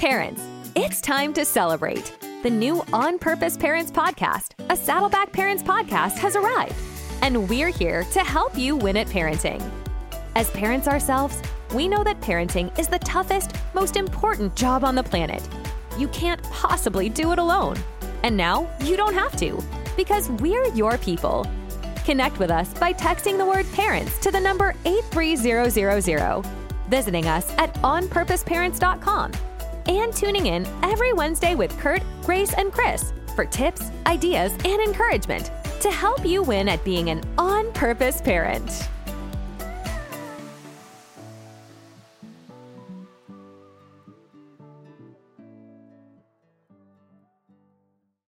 Parents, it's time to celebrate. The new On Purpose Parents podcast, a Saddleback Parents podcast, has arrived, and we're here to help you win at parenting. As parents ourselves, we know that parenting is the toughest, most important job on the planet. You can't possibly do it alone. And now you don't have to, because we're your people. Connect with us by texting the word parents to the number 83000, visiting us at onpurposeparents.com, and tuning in every Wednesday with Kurt, Grace, and Chris for tips, ideas, and encouragement to help you win at being an on purpose parent.